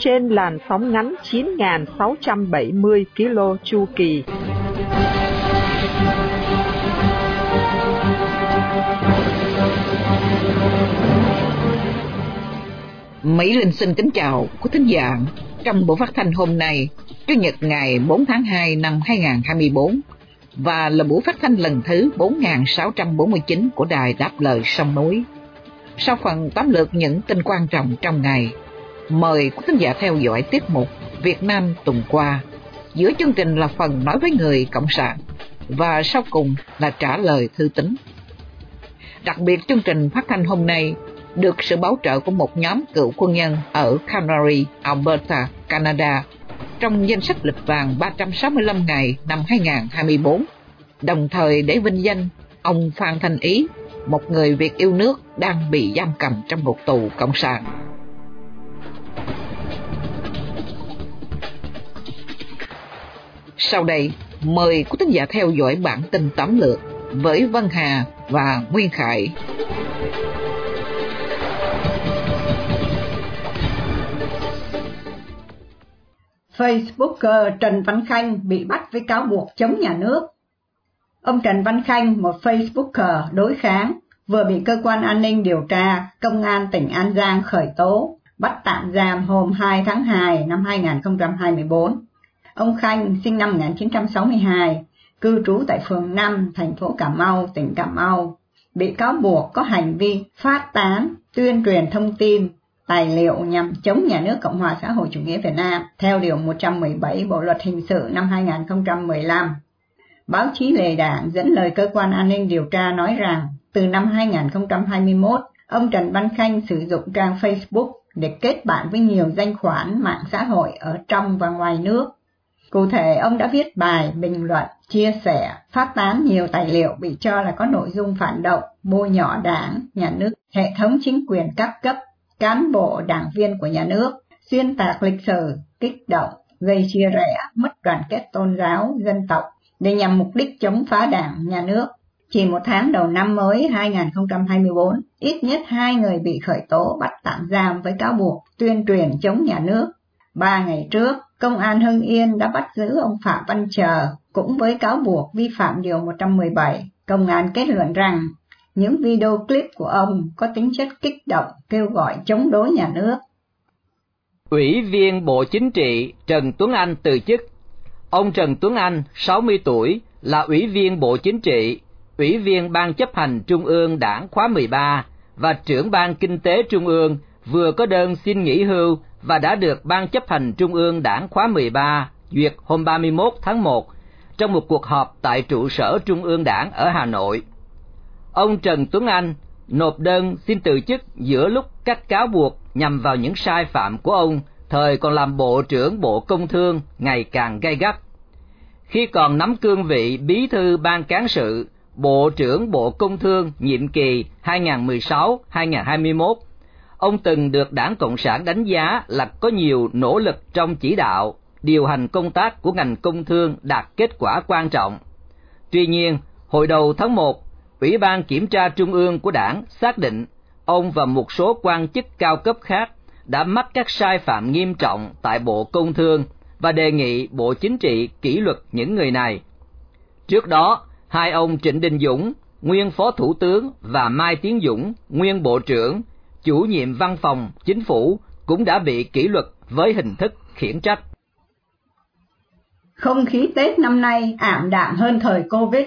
Trên làn sóng ngắn 9.670 km chu kỳ. Mỹ Linh xin kính chào quý thính giả. Trong buổi phát thanh hôm nay, Chủ nhật ngày 4 tháng 2 năm 2024, và là buổi phát thanh lần thứ 4649 của Đài Đáp Lời Sông Núi. Sau phần tóm lược những tin quan trọng trong ngày, mời quý khán giả theo dõi tiết mục Việt Nam tuần qua. Giữa chương trình là phần nói với người Cộng sản và sau cùng là trả lời thư tín. Đặc biệt chương trình phát thanh hôm nay được sự bảo trợ của một nhóm cựu quân nhân ở Canary, Alberta, Canada trong danh sách lịch vàng 365 ngày năm 2024, đồng thời để vinh danh ông Phan Thanh Ý, một người Việt yêu nước đang bị giam cầm trong một tù cộng sản. Sau đây, mời quý thính giả theo dõi bản tin tóm lược với Văn Hà và Nguyên Khải. Facebooker Trần Văn Khanh bị bắt với cáo buộc chống nhà nước. Ông Trần Văn Khanh, một Facebooker đối kháng, vừa bị cơ quan an ninh điều tra Công an tỉnh An Giang khởi tố, bắt tạm giam hôm 2 tháng 2 năm 2024. Ông Khanh sinh năm 1962, cư trú tại phường 5, thành phố Cà Mau, tỉnh Cà Mau, bị cáo buộc có hành vi phát tán, tuyên truyền thông tin tài liệu nhằm chống nhà nước Cộng hòa xã hội chủ nghĩa Việt Nam theo Điều 117 Bộ Luật Hình sự năm 2015. Báo chí Lề Đảng dẫn lời cơ quan an ninh điều tra nói rằng từ năm 2021, ông Trần Văn Khanh sử dụng trang Facebook để kết bạn với nhiều danh khoản mạng xã hội ở trong và ngoài nước. Cụ thể, ông đã viết bài, bình luận, chia sẻ, phát tán nhiều tài liệu bị cho là có nội dung phản động, bôi nhỏ đảng, nhà nước, hệ thống chính quyền các cấp cán bộ đảng viên của nhà nước, xuyên tạc lịch sử, kích động, gây chia rẽ, mất đoàn kết tôn giáo, dân tộc để nhằm mục đích chống phá đảng, nhà nước. Chỉ một tháng đầu năm mới 2024, ít nhất hai người bị khởi tố bắt tạm giam với cáo buộc tuyên truyền chống nhà nước. Ba ngày trước, Công an Hưng Yên đã bắt giữ ông Phạm Văn Chờ, cũng với cáo buộc vi phạm Điều 117. Công an kết luận rằng những video clip của ông có tính chất kích động kêu gọi chống đối nhà nước. Ủy viên Bộ Chính trị Trần Tuấn Anh từ chức. Ông Trần Tuấn Anh, 60 tuổi, là Ủy viên Bộ Chính trị, Ủy viên Ban chấp hành Trung ương Đảng khóa 13 và trưởng Ban Kinh tế Trung ương vừa có đơn xin nghỉ hưu và đã được Ban chấp hành Trung ương Đảng khóa 13 duyệt hôm 31 tháng 1 trong một cuộc họp tại trụ sở Trung ương Đảng ở Hà Nội ông Trần Tuấn Anh nộp đơn xin từ chức giữa lúc các cáo buộc nhằm vào những sai phạm của ông thời còn làm Bộ trưởng Bộ Công Thương ngày càng gay gắt. Khi còn nắm cương vị Bí thư Ban Cán sự, Bộ trưởng Bộ Công Thương nhiệm kỳ 2016-2021, ông từng được Đảng Cộng sản đánh giá là có nhiều nỗ lực trong chỉ đạo, điều hành công tác của ngành công thương đạt kết quả quan trọng. Tuy nhiên, hồi đầu tháng 1 Ủy ban Kiểm tra Trung ương của đảng xác định ông và một số quan chức cao cấp khác đã mắc các sai phạm nghiêm trọng tại Bộ Công Thương và đề nghị Bộ Chính trị kỷ luật những người này. Trước đó, hai ông Trịnh Đình Dũng, nguyên Phó Thủ tướng và Mai Tiến Dũng, nguyên Bộ trưởng, chủ nhiệm văn phòng chính phủ cũng đã bị kỷ luật với hình thức khiển trách. Không khí Tết năm nay ảm đạm hơn thời Covid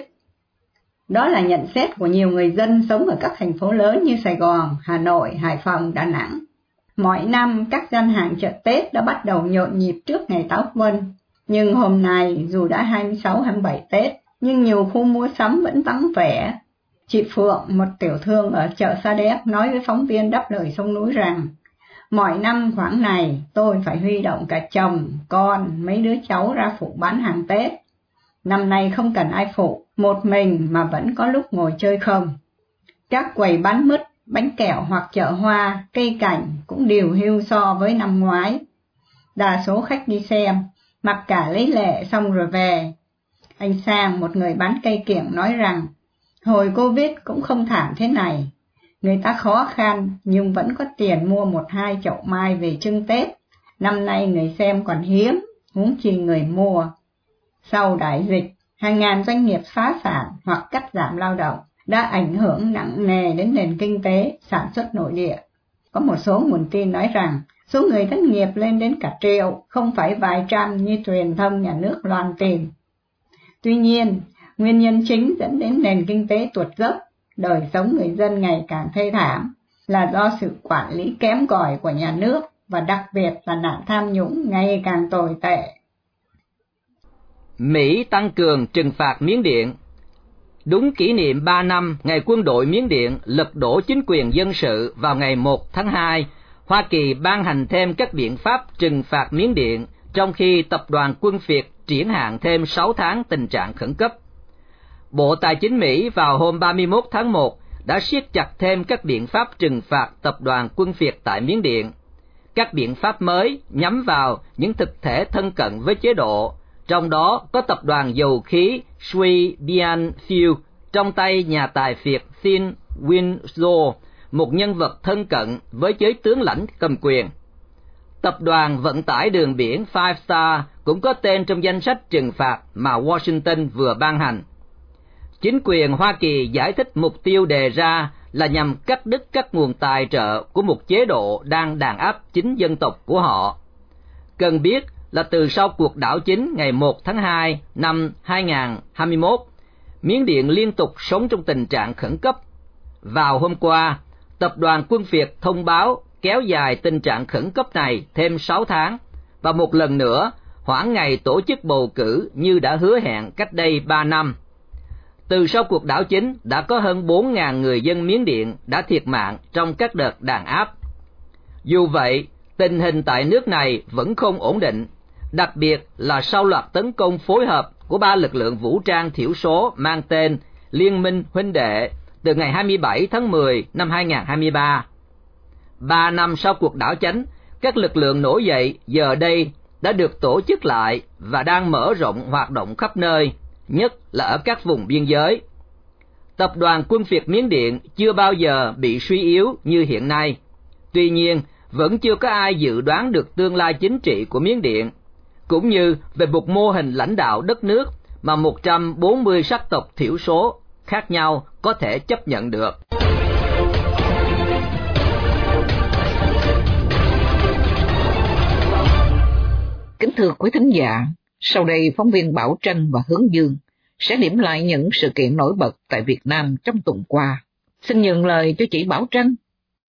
đó là nhận xét của nhiều người dân sống ở các thành phố lớn như Sài Gòn, Hà Nội, Hải Phòng, Đà Nẵng. Mọi năm các gian hàng chợ Tết đã bắt đầu nhộn nhịp trước ngày Táo quân. Nhưng hôm nay dù đã 26-27 Tết, nhưng nhiều khu mua sắm vẫn vắng vẻ. Chị Phượng, một tiểu thương ở chợ Sa Đéc nói với phóng viên đáp lời sông núi rằng Mọi năm khoảng này tôi phải huy động cả chồng, con, mấy đứa cháu ra phụ bán hàng Tết Năm nay không cần ai phụ, một mình mà vẫn có lúc ngồi chơi không. Các quầy bán mứt, bánh kẹo hoặc chợ hoa, cây cảnh cũng điều hưu so với năm ngoái. Đa số khách đi xem, mặc cả lấy lệ xong rồi về. Anh Sang, một người bán cây kiểng nói rằng, hồi Covid cũng không thảm thế này. Người ta khó khăn nhưng vẫn có tiền mua một hai chậu mai về trưng Tết. Năm nay người xem còn hiếm, huống chi người mua. Sau đại dịch, hàng ngàn doanh nghiệp phá sản hoặc cắt giảm lao động đã ảnh hưởng nặng nề đến nền kinh tế, sản xuất nội địa. Có một số nguồn tin nói rằng số người thất nghiệp lên đến cả triệu, không phải vài trăm như truyền thông nhà nước loan tin. Tuy nhiên, nguyên nhân chính dẫn đến nền kinh tế tuột dốc, đời sống người dân ngày càng thê thảm, là do sự quản lý kém cỏi của nhà nước và đặc biệt là nạn tham nhũng ngày càng tồi tệ. Mỹ tăng cường trừng phạt Miến Điện Đúng kỷ niệm 3 năm ngày quân đội Miến Điện lật đổ chính quyền dân sự vào ngày 1 tháng 2, Hoa Kỳ ban hành thêm các biện pháp trừng phạt Miến Điện, trong khi tập đoàn quân Việt triển hạn thêm 6 tháng tình trạng khẩn cấp. Bộ Tài chính Mỹ vào hôm 31 tháng 1 đã siết chặt thêm các biện pháp trừng phạt tập đoàn quân Việt tại Miến Điện. Các biện pháp mới nhắm vào những thực thể thân cận với chế độ, trong đó có tập đoàn dầu khí Sui Bian Fuel trong tay nhà tài phiệt Thin Winslow, một nhân vật thân cận với giới tướng lãnh cầm quyền. Tập đoàn vận tải đường biển Five Star cũng có tên trong danh sách trừng phạt mà Washington vừa ban hành. Chính quyền Hoa Kỳ giải thích mục tiêu đề ra là nhằm cắt đứt các nguồn tài trợ của một chế độ đang đàn áp chính dân tộc của họ. Cần biết là từ sau cuộc đảo chính ngày 1 tháng 2 năm 2021, Miến Điện liên tục sống trong tình trạng khẩn cấp. Vào hôm qua, tập đoàn quân Việt thông báo kéo dài tình trạng khẩn cấp này thêm 6 tháng và một lần nữa hoãn ngày tổ chức bầu cử như đã hứa hẹn cách đây 3 năm. Từ sau cuộc đảo chính đã có hơn 4.000 người dân Miến Điện đã thiệt mạng trong các đợt đàn áp. Dù vậy, tình hình tại nước này vẫn không ổn định, đặc biệt là sau loạt tấn công phối hợp của ba lực lượng vũ trang thiểu số mang tên Liên minh huynh đệ từ ngày 27 tháng 10 năm 2023. Ba năm sau cuộc đảo chánh, các lực lượng nổi dậy giờ đây đã được tổ chức lại và đang mở rộng hoạt động khắp nơi, nhất là ở các vùng biên giới. Tập đoàn quân Việt Miến Điện chưa bao giờ bị suy yếu như hiện nay. Tuy nhiên, vẫn chưa có ai dự đoán được tương lai chính trị của Miến Điện, cũng như về một mô hình lãnh đạo đất nước mà 140 sắc tộc thiểu số khác nhau có thể chấp nhận được. Kính thưa quý thính giả, sau đây phóng viên Bảo Trân và Hướng Dương sẽ điểm lại những sự kiện nổi bật tại Việt Nam trong tuần qua. Xin nhường lời cho chị Bảo Trân.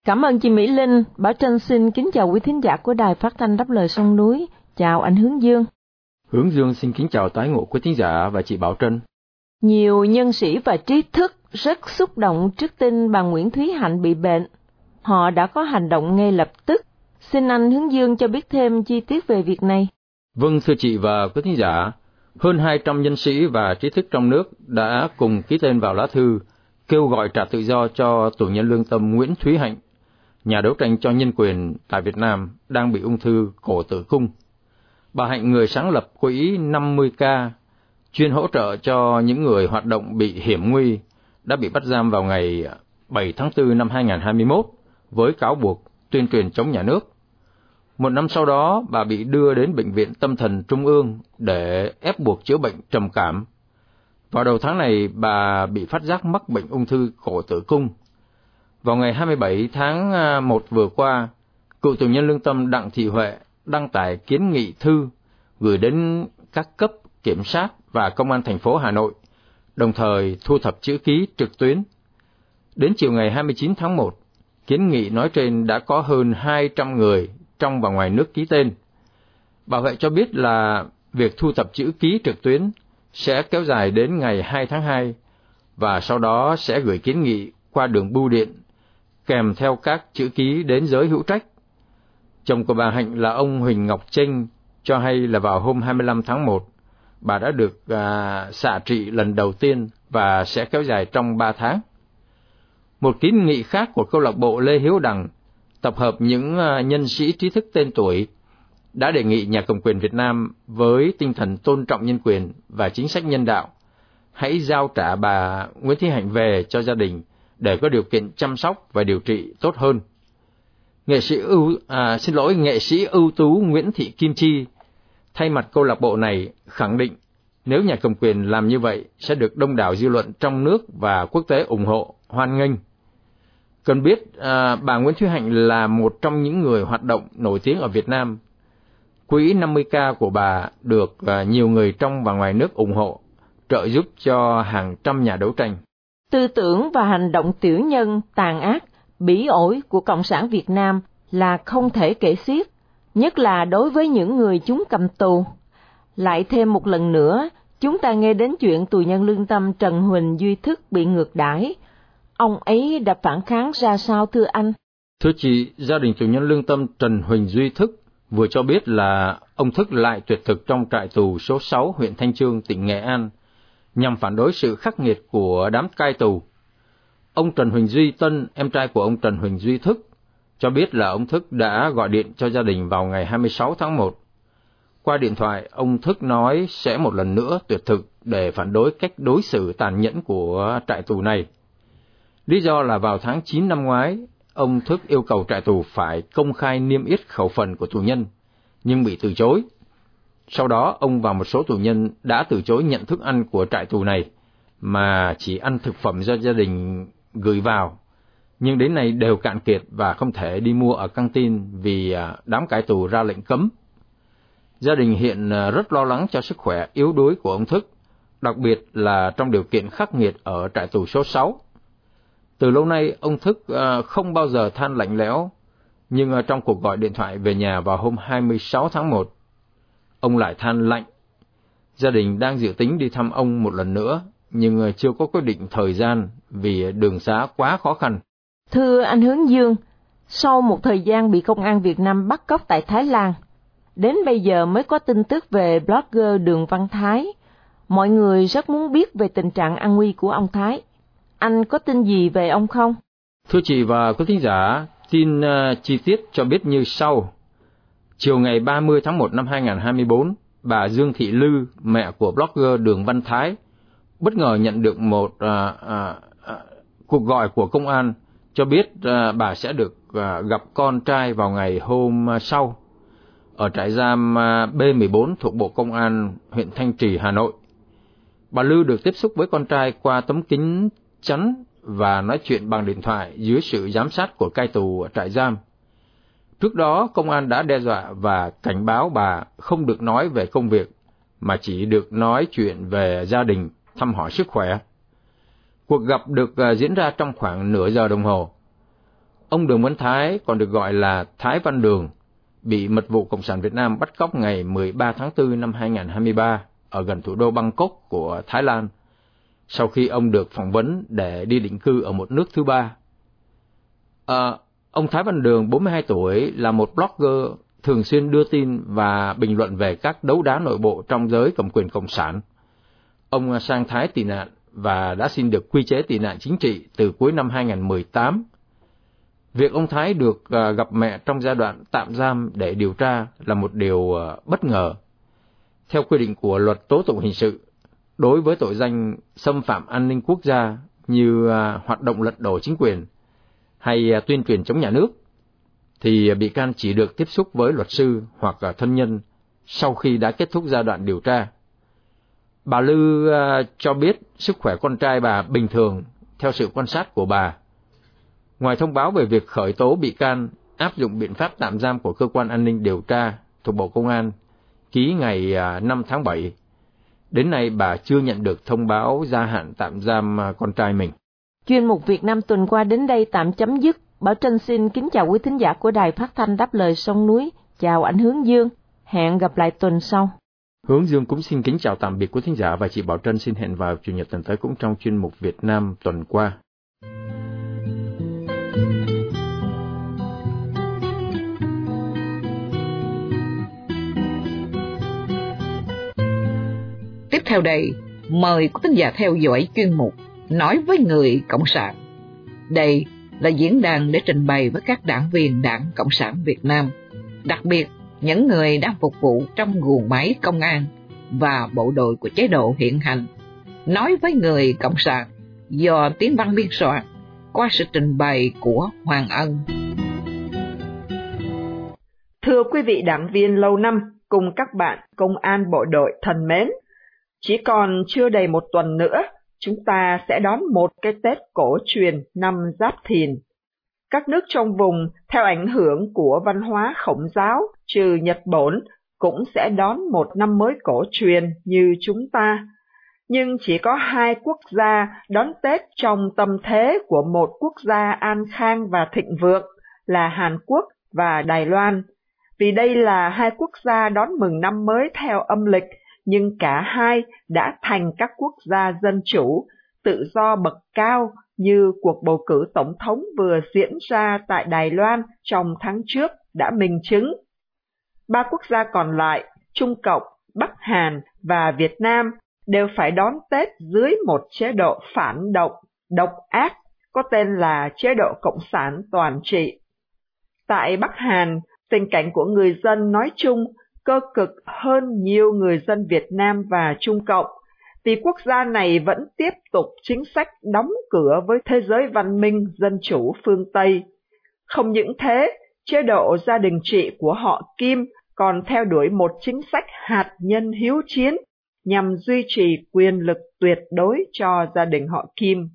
Cảm ơn chị Mỹ Linh. Bảo Trân xin kính chào quý thính giả của Đài Phát thanh Đáp lời sông núi. Chào anh Hướng Dương. Hướng Dương xin kính chào tái ngộ quý thính giả và chị Bảo Trân. Nhiều nhân sĩ và trí thức rất xúc động trước tin bà Nguyễn Thúy Hạnh bị bệnh. Họ đã có hành động ngay lập tức. Xin anh Hướng Dương cho biết thêm chi tiết về việc này. Vâng thưa chị và quý thính giả, hơn 200 nhân sĩ và trí thức trong nước đã cùng ký tên vào lá thư kêu gọi trả tự do cho tù nhân lương tâm Nguyễn Thúy Hạnh, nhà đấu tranh cho nhân quyền tại Việt Nam đang bị ung thư cổ tử cung. Bà Hạnh người sáng lập quỹ 50K, chuyên hỗ trợ cho những người hoạt động bị hiểm nguy, đã bị bắt giam vào ngày 7 tháng 4 năm 2021 với cáo buộc tuyên truyền chống nhà nước. Một năm sau đó, bà bị đưa đến Bệnh viện Tâm thần Trung ương để ép buộc chữa bệnh trầm cảm. Vào đầu tháng này, bà bị phát giác mắc bệnh ung thư cổ tử cung. Vào ngày 27 tháng à, 1 vừa qua, cựu tù nhân lương tâm Đặng Thị Huệ đăng tải kiến nghị thư gửi đến các cấp kiểm sát và công an thành phố Hà Nội, đồng thời thu thập chữ ký trực tuyến. Đến chiều ngày 29 tháng 1, kiến nghị nói trên đã có hơn 200 người trong và ngoài nước ký tên. Bảo vệ cho biết là việc thu thập chữ ký trực tuyến sẽ kéo dài đến ngày 2 tháng 2 và sau đó sẽ gửi kiến nghị qua đường bưu điện kèm theo các chữ ký đến giới hữu trách. Chồng của bà Hạnh là ông Huỳnh Ngọc Trinh cho hay là vào hôm 25 tháng 1, bà đã được à, xạ trị lần đầu tiên và sẽ kéo dài trong ba tháng. Một kiến nghị khác của câu lạc bộ Lê Hiếu Đằng tập hợp những à, nhân sĩ trí thức tên tuổi đã đề nghị nhà cầm quyền Việt Nam với tinh thần tôn trọng nhân quyền và chính sách nhân đạo hãy giao trả bà Nguyễn Thị Hạnh về cho gia đình để có điều kiện chăm sóc và điều trị tốt hơn. Nghệ sĩ ưu à, xin lỗi nghệ sĩ ưu tú Nguyễn Thị Kim Chi thay mặt câu lạc bộ này khẳng định nếu nhà cầm quyền làm như vậy sẽ được đông đảo dư luận trong nước và quốc tế ủng hộ, hoan nghênh. Cần biết à, bà Nguyễn Thúy Hạnh là một trong những người hoạt động nổi tiếng ở Việt Nam. Quỹ 50K của bà được à, nhiều người trong và ngoài nước ủng hộ, trợ giúp cho hàng trăm nhà đấu tranh. Tư tưởng và hành động tiểu nhân, tàn ác, bỉ ổi của Cộng sản Việt Nam là không thể kể xiết, nhất là đối với những người chúng cầm tù. Lại thêm một lần nữa, chúng ta nghe đến chuyện tù nhân lương tâm Trần Huỳnh Duy Thức bị ngược đãi. Ông ấy đã phản kháng ra sao thưa anh? Thưa chị, gia đình tù nhân lương tâm Trần Huỳnh Duy Thức vừa cho biết là ông Thức lại tuyệt thực trong trại tù số 6 huyện Thanh Trương, tỉnh Nghệ An, nhằm phản đối sự khắc nghiệt của đám cai tù. Ông Trần Huỳnh Duy Tân, em trai của ông Trần Huỳnh Duy Thức, cho biết là ông Thức đã gọi điện cho gia đình vào ngày 26 tháng 1. Qua điện thoại, ông Thức nói sẽ một lần nữa tuyệt thực để phản đối cách đối xử tàn nhẫn của trại tù này. Lý do là vào tháng 9 năm ngoái, ông Thức yêu cầu trại tù phải công khai niêm yết khẩu phần của tù nhân, nhưng bị từ chối. Sau đó, ông và một số tù nhân đã từ chối nhận thức ăn của trại tù này, mà chỉ ăn thực phẩm do gia đình gửi vào nhưng đến nay đều cạn kiệt và không thể đi mua ở căng tin vì à, đám cải tù ra lệnh cấm. Gia đình hiện à, rất lo lắng cho sức khỏe yếu đuối của ông Thức, đặc biệt là trong điều kiện khắc nghiệt ở trại tù số 6. Từ lâu nay, ông Thức à, không bao giờ than lạnh lẽo, nhưng à, trong cuộc gọi điện thoại về nhà vào hôm 26 tháng 1, ông lại than lạnh. Gia đình đang dự tính đi thăm ông một lần nữa, nhưng à, chưa có quyết định thời gian vì đường xá quá khó khăn. Thưa anh Hướng Dương, sau một thời gian bị công an Việt Nam bắt cóc tại Thái Lan, đến bây giờ mới có tin tức về blogger Đường Văn Thái. Mọi người rất muốn biết về tình trạng an nguy của ông Thái. Anh có tin gì về ông không? Thưa chị và quý thính giả, tin uh, chi tiết cho biết như sau. Chiều ngày 30 tháng 1 năm 2024, bà Dương Thị Lư, mẹ của blogger Đường Văn Thái, bất ngờ nhận được một uh, uh, uh, cuộc gọi của công an cho biết uh, bà sẽ được uh, gặp con trai vào ngày hôm uh, sau ở trại giam B14 thuộc Bộ Công an huyện Thanh Trì, Hà Nội. Bà Lư được tiếp xúc với con trai qua tấm kính chắn và nói chuyện bằng điện thoại dưới sự giám sát của cai tù ở trại giam. Trước đó, công an đã đe dọa và cảnh báo bà không được nói về công việc, mà chỉ được nói chuyện về gia đình, thăm hỏi sức khỏe. Cuộc gặp được à, diễn ra trong khoảng nửa giờ đồng hồ. Ông Đường Văn Thái còn được gọi là Thái Văn Đường, bị mật vụ Cộng sản Việt Nam bắt cóc ngày 13 tháng 4 năm 2023 ở gần thủ đô Bangkok của Thái Lan, sau khi ông được phỏng vấn để đi định cư ở một nước thứ ba. À, ông Thái Văn Đường, 42 tuổi, là một blogger thường xuyên đưa tin và bình luận về các đấu đá nội bộ trong giới cầm quyền Cộng sản. Ông à, sang Thái tị nạn và đã xin được quy chế tị nạn chính trị từ cuối năm 2018. Việc ông Thái được à, gặp mẹ trong giai đoạn tạm giam để điều tra là một điều à, bất ngờ. Theo quy định của luật tố tụng hình sự, đối với tội danh xâm phạm an ninh quốc gia như à, hoạt động lật đổ chính quyền hay à, tuyên truyền chống nhà nước, thì bị can chỉ được tiếp xúc với luật sư hoặc thân nhân sau khi đã kết thúc giai đoạn điều tra. Bà Lư à, cho biết sức khỏe con trai bà bình thường theo sự quan sát của bà. Ngoài thông báo về việc khởi tố bị can áp dụng biện pháp tạm giam của cơ quan an ninh điều tra thuộc Bộ Công an ký ngày 5 tháng 7, đến nay bà chưa nhận được thông báo gia hạn tạm giam uh, con trai mình. Chuyên mục Việt Nam tuần qua đến đây tạm chấm dứt. Bảo Trân xin kính chào quý thính giả của Đài Phát thanh Đáp lời sông núi. Chào ảnh hướng dương. Hẹn gặp lại tuần sau. Hướng Dương cũng xin kính chào tạm biệt quý thính giả và chị Bảo Trân xin hẹn vào Chủ nhật tuần tới cũng trong chuyên mục Việt Nam tuần qua. Tiếp theo đây, mời quý thính giả theo dõi chuyên mục Nói với người Cộng sản. Đây là diễn đàn để trình bày với các đảng viên Đảng Cộng sản Việt Nam, đặc biệt những người đang phục vụ trong nguồn máy công an và bộ đội của chế độ hiện hành. Nói với người Cộng sản do tiếng văn biên soạn qua sự trình bày của Hoàng Ân. Thưa quý vị đảng viên lâu năm cùng các bạn công an bộ đội thân mến, chỉ còn chưa đầy một tuần nữa, chúng ta sẽ đón một cái Tết cổ truyền năm Giáp Thìn. Các nước trong vùng, theo ảnh hưởng của văn hóa khổng giáo, trừ Nhật Bản, cũng sẽ đón một năm mới cổ truyền như chúng ta. Nhưng chỉ có hai quốc gia đón Tết trong tâm thế của một quốc gia an khang và thịnh vượng là Hàn Quốc và Đài Loan. Vì đây là hai quốc gia đón mừng năm mới theo âm lịch, nhưng cả hai đã thành các quốc gia dân chủ, tự do bậc cao như cuộc bầu cử tổng thống vừa diễn ra tại Đài Loan trong tháng trước đã minh chứng. Ba quốc gia còn lại, Trung Cộng, Bắc Hàn và Việt Nam đều phải đón Tết dưới một chế độ phản động, độc ác, có tên là chế độ Cộng sản toàn trị. Tại Bắc Hàn, tình cảnh của người dân nói chung cơ cực hơn nhiều người dân Việt Nam và Trung Cộng, vì quốc gia này vẫn tiếp tục chính sách đóng cửa với thế giới văn minh dân chủ phương Tây. Không những thế, chế độ gia đình trị của họ Kim còn theo đuổi một chính sách hạt nhân hiếu chiến nhằm duy trì quyền lực tuyệt đối cho gia đình họ Kim.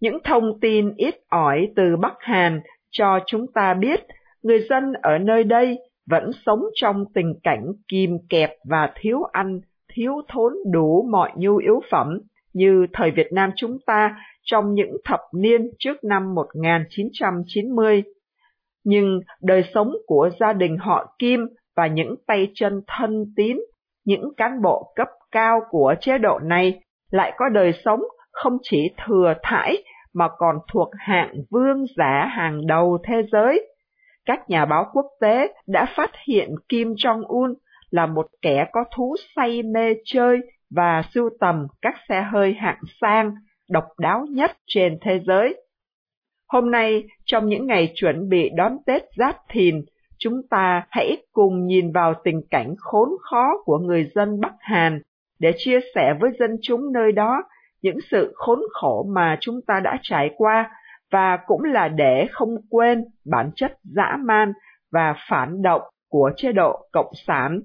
Những thông tin ít ỏi từ Bắc Hàn cho chúng ta biết người dân ở nơi đây vẫn sống trong tình cảnh kìm kẹp và thiếu ăn, thiếu thốn đủ mọi nhu yếu phẩm như thời Việt Nam chúng ta trong những thập niên trước năm 1990. Nhưng đời sống của gia đình họ Kim và những tay chân thân tín, những cán bộ cấp cao của chế độ này lại có đời sống không chỉ thừa thải mà còn thuộc hạng vương giả hàng đầu thế giới các nhà báo quốc tế đã phát hiện Kim Jong-un là một kẻ có thú say mê chơi và sưu tầm các xe hơi hạng sang, độc đáo nhất trên thế giới. Hôm nay, trong những ngày chuẩn bị đón Tết Giáp Thìn, chúng ta hãy cùng nhìn vào tình cảnh khốn khó của người dân Bắc Hàn để chia sẻ với dân chúng nơi đó những sự khốn khổ mà chúng ta đã trải qua và cũng là để không quên bản chất dã man và phản động của chế độ Cộng sản.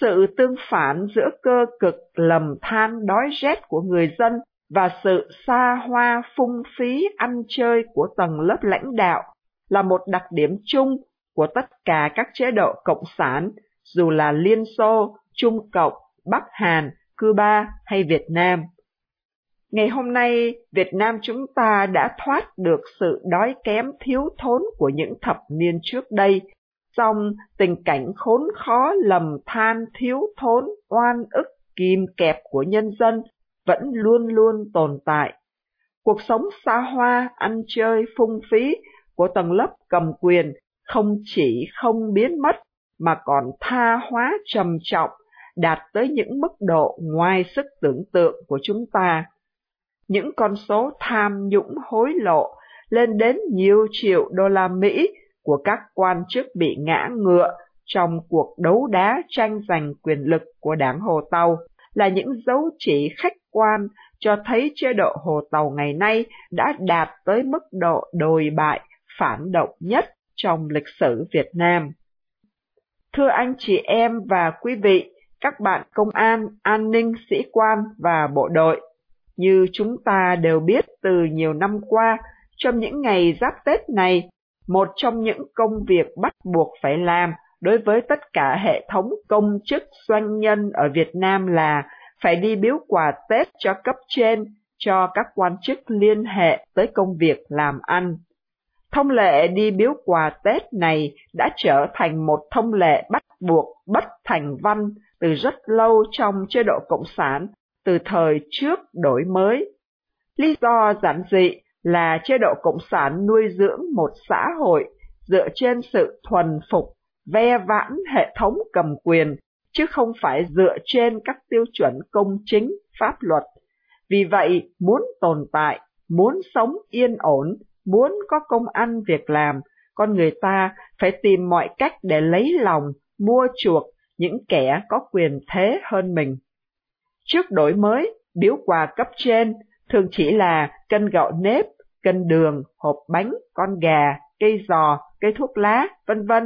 Sự tương phản giữa cơ cực lầm than đói rét của người dân và sự xa hoa phung phí ăn chơi của tầng lớp lãnh đạo là một đặc điểm chung của tất cả các chế độ cộng sản, dù là Liên Xô, Trung Cộng, Bắc Hàn, Cuba hay Việt Nam. Ngày hôm nay, Việt Nam chúng ta đã thoát được sự đói kém thiếu thốn của những thập niên trước đây, song tình cảnh khốn khó lầm than thiếu thốn oan ức kìm kẹp của nhân dân vẫn luôn luôn tồn tại. Cuộc sống xa hoa, ăn chơi, phung phí của tầng lớp cầm quyền không chỉ không biến mất mà còn tha hóa trầm trọng, đạt tới những mức độ ngoài sức tưởng tượng của chúng ta những con số tham nhũng hối lộ lên đến nhiều triệu đô la Mỹ của các quan chức bị ngã ngựa trong cuộc đấu đá tranh giành quyền lực của đảng Hồ Tàu là những dấu chỉ khách quan cho thấy chế độ Hồ Tàu ngày nay đã đạt tới mức độ đồi bại, phản động nhất trong lịch sử Việt Nam. Thưa anh chị em và quý vị, các bạn công an, an ninh, sĩ quan và bộ đội, như chúng ta đều biết từ nhiều năm qua, trong những ngày giáp Tết này, một trong những công việc bắt buộc phải làm đối với tất cả hệ thống công chức doanh nhân ở Việt Nam là phải đi biếu quà Tết cho cấp trên, cho các quan chức liên hệ tới công việc làm ăn. Thông lệ đi biếu quà Tết này đã trở thành một thông lệ bắt buộc bất thành văn từ rất lâu trong chế độ Cộng sản từ thời trước đổi mới. Lý do giản dị là chế độ Cộng sản nuôi dưỡng một xã hội dựa trên sự thuần phục, ve vãn hệ thống cầm quyền, chứ không phải dựa trên các tiêu chuẩn công chính, pháp luật. Vì vậy, muốn tồn tại, muốn sống yên ổn, muốn có công ăn việc làm, con người ta phải tìm mọi cách để lấy lòng, mua chuộc những kẻ có quyền thế hơn mình. Trước đổi mới, biếu quà cấp trên thường chỉ là cân gạo nếp, cân đường, hộp bánh, con gà, cây giò, cây thuốc lá, vân vân.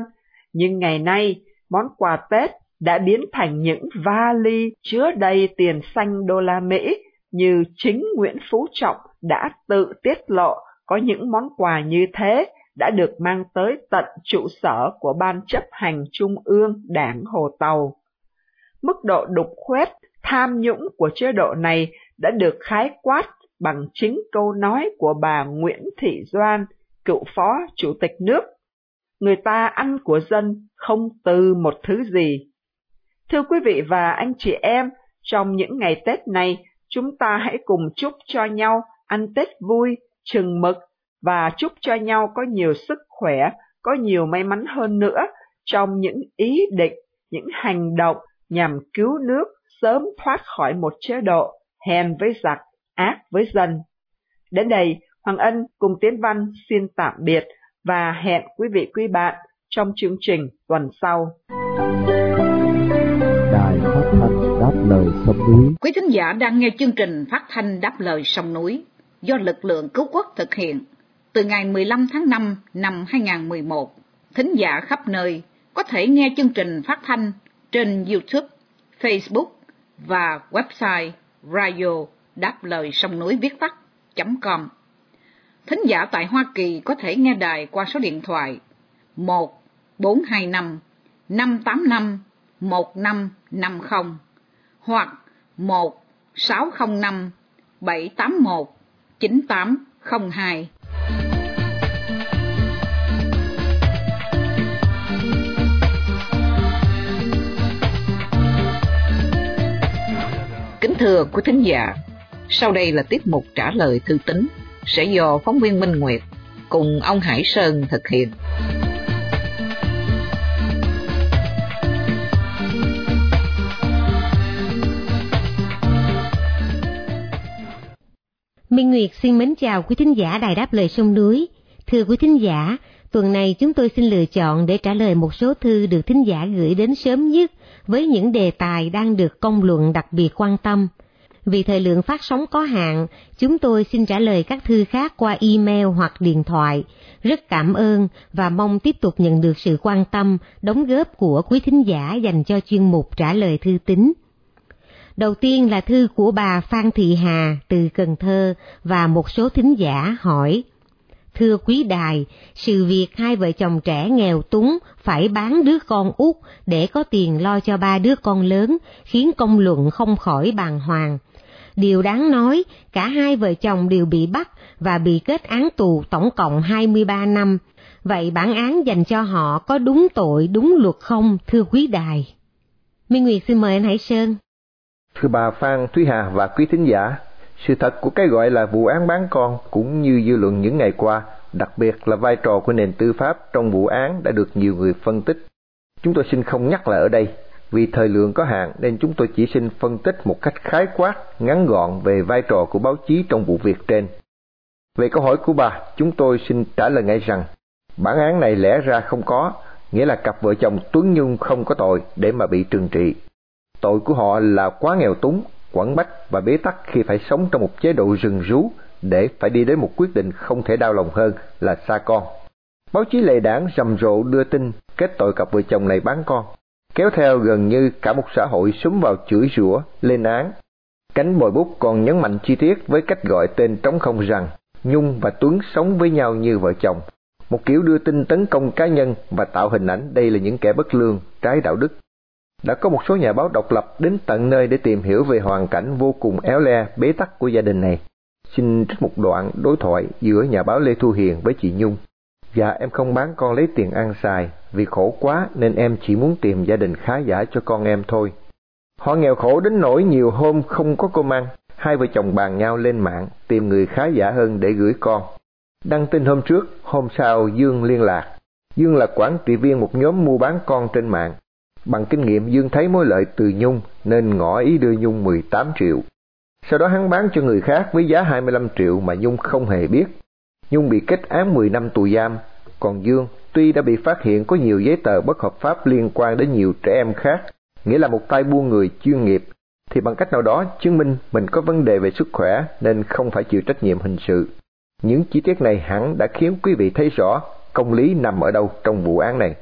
Nhưng ngày nay, món quà Tết đã biến thành những vali chứa đầy tiền xanh đô la Mỹ như chính Nguyễn Phú Trọng đã tự tiết lộ có những món quà như thế đã được mang tới tận trụ sở của Ban chấp hành Trung ương Đảng Hồ Tàu. Mức độ đục khoét, tham nhũng của chế độ này đã được khái quát bằng chính câu nói của bà Nguyễn Thị Doan, cựu phó chủ tịch nước. Người ta ăn của dân không từ một thứ gì. Thưa quý vị và anh chị em, trong những ngày Tết này, chúng ta hãy cùng chúc cho nhau ăn Tết vui, chừng mực và chúc cho nhau có nhiều sức khỏe, có nhiều may mắn hơn nữa trong những ý định, những hành động nhằm cứu nước sớm thoát khỏi một chế độ hèn với giặc, ác với dân. Đến đây, Hoàng Ân cùng Tiến Văn xin tạm biệt và hẹn quý vị quý bạn trong chương trình tuần sau. Đài phát thanh đáp lời sông núi. Quý thính giả đang nghe chương trình phát thanh đáp lời sông núi do lực lượng cứu quốc thực hiện từ ngày 15 tháng 5 năm 2011. Thính giả khắp nơi có thể nghe chương trình phát thanh trên YouTube, Facebook và website radio đáp lời sông núi viết tắt.com. Thính giả tại Hoa Kỳ có thể nghe đài qua số điện thoại 1 425 585 1550 hoặc 1 605 781 9802. Thưa quý thính giả, sau đây là tiết mục trả lời thư tín sẽ do phóng viên Minh Nguyệt cùng ông Hải Sơn thực hiện. Minh Nguyệt xin mến chào quý thính giả Đài Đáp Lời Sông Núi. Thưa quý thính giả, tuần này chúng tôi xin lựa chọn để trả lời một số thư được thính giả gửi đến sớm nhất với những đề tài đang được công luận đặc biệt quan tâm. Vì thời lượng phát sóng có hạn, chúng tôi xin trả lời các thư khác qua email hoặc điện thoại. Rất cảm ơn và mong tiếp tục nhận được sự quan tâm, đóng góp của quý thính giả dành cho chuyên mục trả lời thư tín. Đầu tiên là thư của bà Phan Thị Hà từ Cần Thơ và một số thính giả hỏi. Thưa quý đài, sự việc hai vợ chồng trẻ nghèo túng phải bán đứa con út để có tiền lo cho ba đứa con lớn khiến công luận không khỏi bàng hoàng. Điều đáng nói, cả hai vợ chồng đều bị bắt và bị kết án tù tổng cộng 23 năm. Vậy bản án dành cho họ có đúng tội, đúng luật không, thưa quý đài? Minh Nguyệt xin mời anh Hải Sơn. Thưa bà Phan Thúy Hà và quý thính giả, sự thật của cái gọi là vụ án bán con cũng như dư luận những ngày qua, đặc biệt là vai trò của nền tư pháp trong vụ án đã được nhiều người phân tích. Chúng tôi xin không nhắc lại ở đây, vì thời lượng có hạn nên chúng tôi chỉ xin phân tích một cách khái quát, ngắn gọn về vai trò của báo chí trong vụ việc trên. Về câu hỏi của bà, chúng tôi xin trả lời ngay rằng, bản án này lẽ ra không có, nghĩa là cặp vợ chồng Tuấn Nhung không có tội để mà bị trừng trị. Tội của họ là quá nghèo túng, quẩn bách và bế tắc khi phải sống trong một chế độ rừng rú để phải đi đến một quyết định không thể đau lòng hơn là xa con. Báo chí lệ đảng rầm rộ đưa tin kết tội cặp vợ chồng này bán con, kéo theo gần như cả một xã hội súng vào chửi rủa, lên án. Cánh bồi bút còn nhấn mạnh chi tiết với cách gọi tên trống không rằng Nhung và Tuấn sống với nhau như vợ chồng. Một kiểu đưa tin tấn công cá nhân và tạo hình ảnh đây là những kẻ bất lương, trái đạo đức. Đã có một số nhà báo độc lập đến tận nơi để tìm hiểu về hoàn cảnh vô cùng éo le, bế tắc của gia đình này. Xin trích một đoạn đối thoại giữa nhà báo Lê Thu Hiền với chị Nhung. Dạ em không bán con lấy tiền ăn xài, vì khổ quá nên em chỉ muốn tìm gia đình khá giả cho con em thôi. Họ nghèo khổ đến nỗi nhiều hôm không có cơm ăn, hai vợ chồng bàn nhau lên mạng tìm người khá giả hơn để gửi con. Đăng tin hôm trước, hôm sau Dương liên lạc. Dương là quản trị viên một nhóm mua bán con trên mạng. Bằng kinh nghiệm Dương thấy mối lợi từ Nhung nên ngỏ ý đưa Nhung 18 triệu. Sau đó hắn bán cho người khác với giá 25 triệu mà Nhung không hề biết. Nhung bị kết án 10 năm tù giam, còn Dương tuy đã bị phát hiện có nhiều giấy tờ bất hợp pháp liên quan đến nhiều trẻ em khác, nghĩa là một tay buôn người chuyên nghiệp, thì bằng cách nào đó chứng minh mình có vấn đề về sức khỏe nên không phải chịu trách nhiệm hình sự. Những chi tiết này hẳn đã khiến quý vị thấy rõ công lý nằm ở đâu trong vụ án này.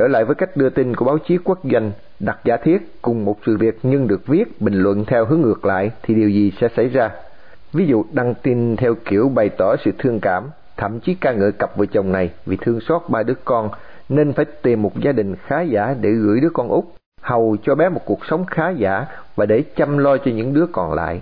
Trở lại với cách đưa tin của báo chí quốc doanh, đặt giả thiết cùng một sự việc nhưng được viết bình luận theo hướng ngược lại thì điều gì sẽ xảy ra? Ví dụ đăng tin theo kiểu bày tỏ sự thương cảm, thậm chí ca ngợi cặp vợ chồng này vì thương xót ba đứa con nên phải tìm một gia đình khá giả để gửi đứa con út, hầu cho bé một cuộc sống khá giả và để chăm lo cho những đứa còn lại.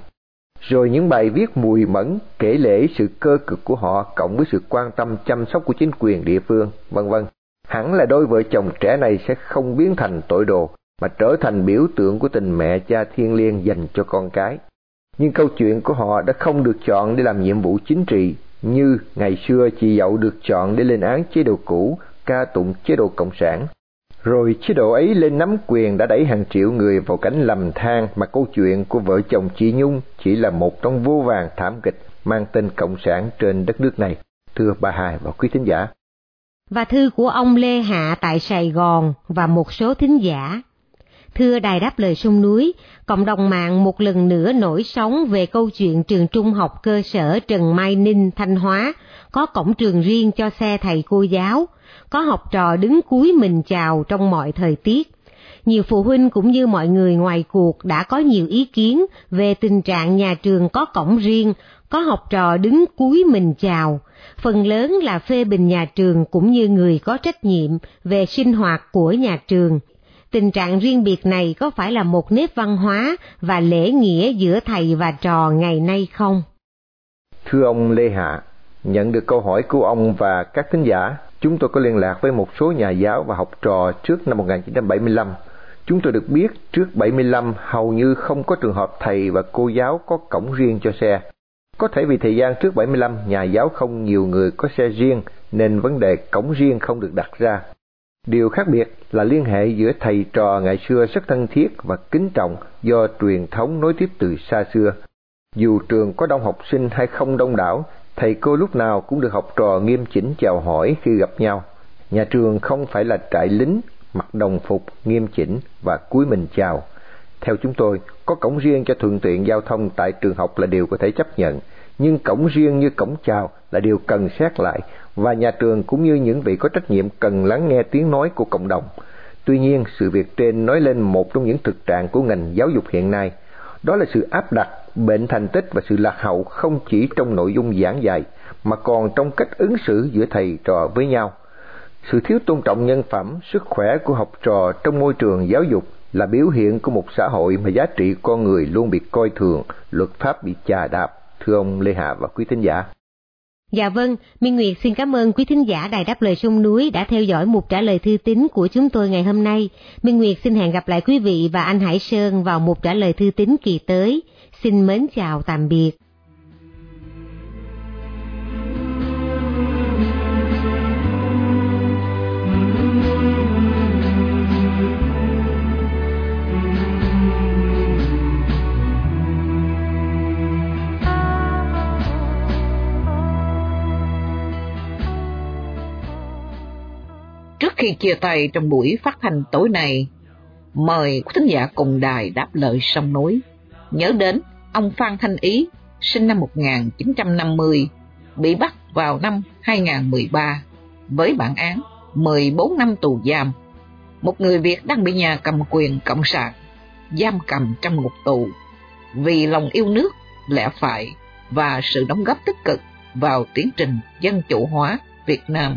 Rồi những bài viết mùi mẫn kể lễ sự cơ cực của họ cộng với sự quan tâm chăm sóc của chính quyền địa phương, vân vân. Hẳn là đôi vợ chồng trẻ này sẽ không biến thành tội đồ, mà trở thành biểu tượng của tình mẹ cha thiên liêng dành cho con cái. Nhưng câu chuyện của họ đã không được chọn để làm nhiệm vụ chính trị, như ngày xưa chị dậu được chọn để lên án chế độ cũ, ca tụng chế độ cộng sản. Rồi chế độ ấy lên nắm quyền đã đẩy hàng triệu người vào cảnh lầm than mà câu chuyện của vợ chồng chị Nhung chỉ là một trong vô vàng thảm kịch mang tên Cộng sản trên đất nước này. Thưa bà Hài và quý thính giả. Và thư của ông Lê Hạ tại Sài Gòn và một số thính giả. Thưa Đài Đáp Lời Sông Núi, cộng đồng mạng một lần nữa nổi sóng về câu chuyện trường trung học cơ sở Trần Mai Ninh, Thanh Hóa, có cổng trường riêng cho xe thầy cô giáo, có học trò đứng cuối mình chào trong mọi thời tiết. Nhiều phụ huynh cũng như mọi người ngoài cuộc đã có nhiều ý kiến về tình trạng nhà trường có cổng riêng, có học trò đứng cuối mình chào. Phần lớn là phê bình nhà trường cũng như người có trách nhiệm về sinh hoạt của nhà trường. Tình trạng riêng biệt này có phải là một nếp văn hóa và lễ nghĩa giữa thầy và trò ngày nay không? Thưa ông Lê Hạ, nhận được câu hỏi của ông và các thính giả, Chúng tôi có liên lạc với một số nhà giáo và học trò trước năm 1975. Chúng tôi được biết trước 75 hầu như không có trường hợp thầy và cô giáo có cổng riêng cho xe. Có thể vì thời gian trước 75 nhà giáo không nhiều người có xe riêng nên vấn đề cổng riêng không được đặt ra. Điều khác biệt là liên hệ giữa thầy trò ngày xưa rất thân thiết và kính trọng do truyền thống nối tiếp từ xa xưa. Dù trường có đông học sinh hay không đông đảo thầy cô lúc nào cũng được học trò nghiêm chỉnh chào hỏi khi gặp nhau. Nhà trường không phải là trại lính, mặc đồng phục, nghiêm chỉnh và cúi mình chào. Theo chúng tôi, có cổng riêng cho thuận tiện giao thông tại trường học là điều có thể chấp nhận, nhưng cổng riêng như cổng chào là điều cần xét lại và nhà trường cũng như những vị có trách nhiệm cần lắng nghe tiếng nói của cộng đồng. Tuy nhiên, sự việc trên nói lên một trong những thực trạng của ngành giáo dục hiện nay – đó là sự áp đặt, bệnh thành tích và sự lạc hậu không chỉ trong nội dung giảng dạy, mà còn trong cách ứng xử giữa thầy trò với nhau. Sự thiếu tôn trọng nhân phẩm, sức khỏe của học trò trong môi trường giáo dục là biểu hiện của một xã hội mà giá trị con người luôn bị coi thường, luật pháp bị chà đạp. Thưa ông Lê Hà và quý thính giả. Dạ vâng, Minh Nguyệt xin cảm ơn quý thính giả Đài Đáp Lời Sông Núi đã theo dõi một trả lời thư tín của chúng tôi ngày hôm nay. Minh Nguyệt xin hẹn gặp lại quý vị và anh Hải Sơn vào một trả lời thư tín kỳ tới. Xin mến chào tạm biệt. Khi chia tay trong buổi phát thanh tối nay, mời quý thính giả cùng đài đáp lời sông núi. Nhớ đến ông Phan Thanh Ý, sinh năm 1950, bị bắt vào năm 2013 với bản án 14 năm tù giam. Một người Việt đang bị nhà cầm quyền cộng sản giam cầm trong ngục tù vì lòng yêu nước, lẽ phải và sự đóng góp tích cực vào tiến trình dân chủ hóa Việt Nam.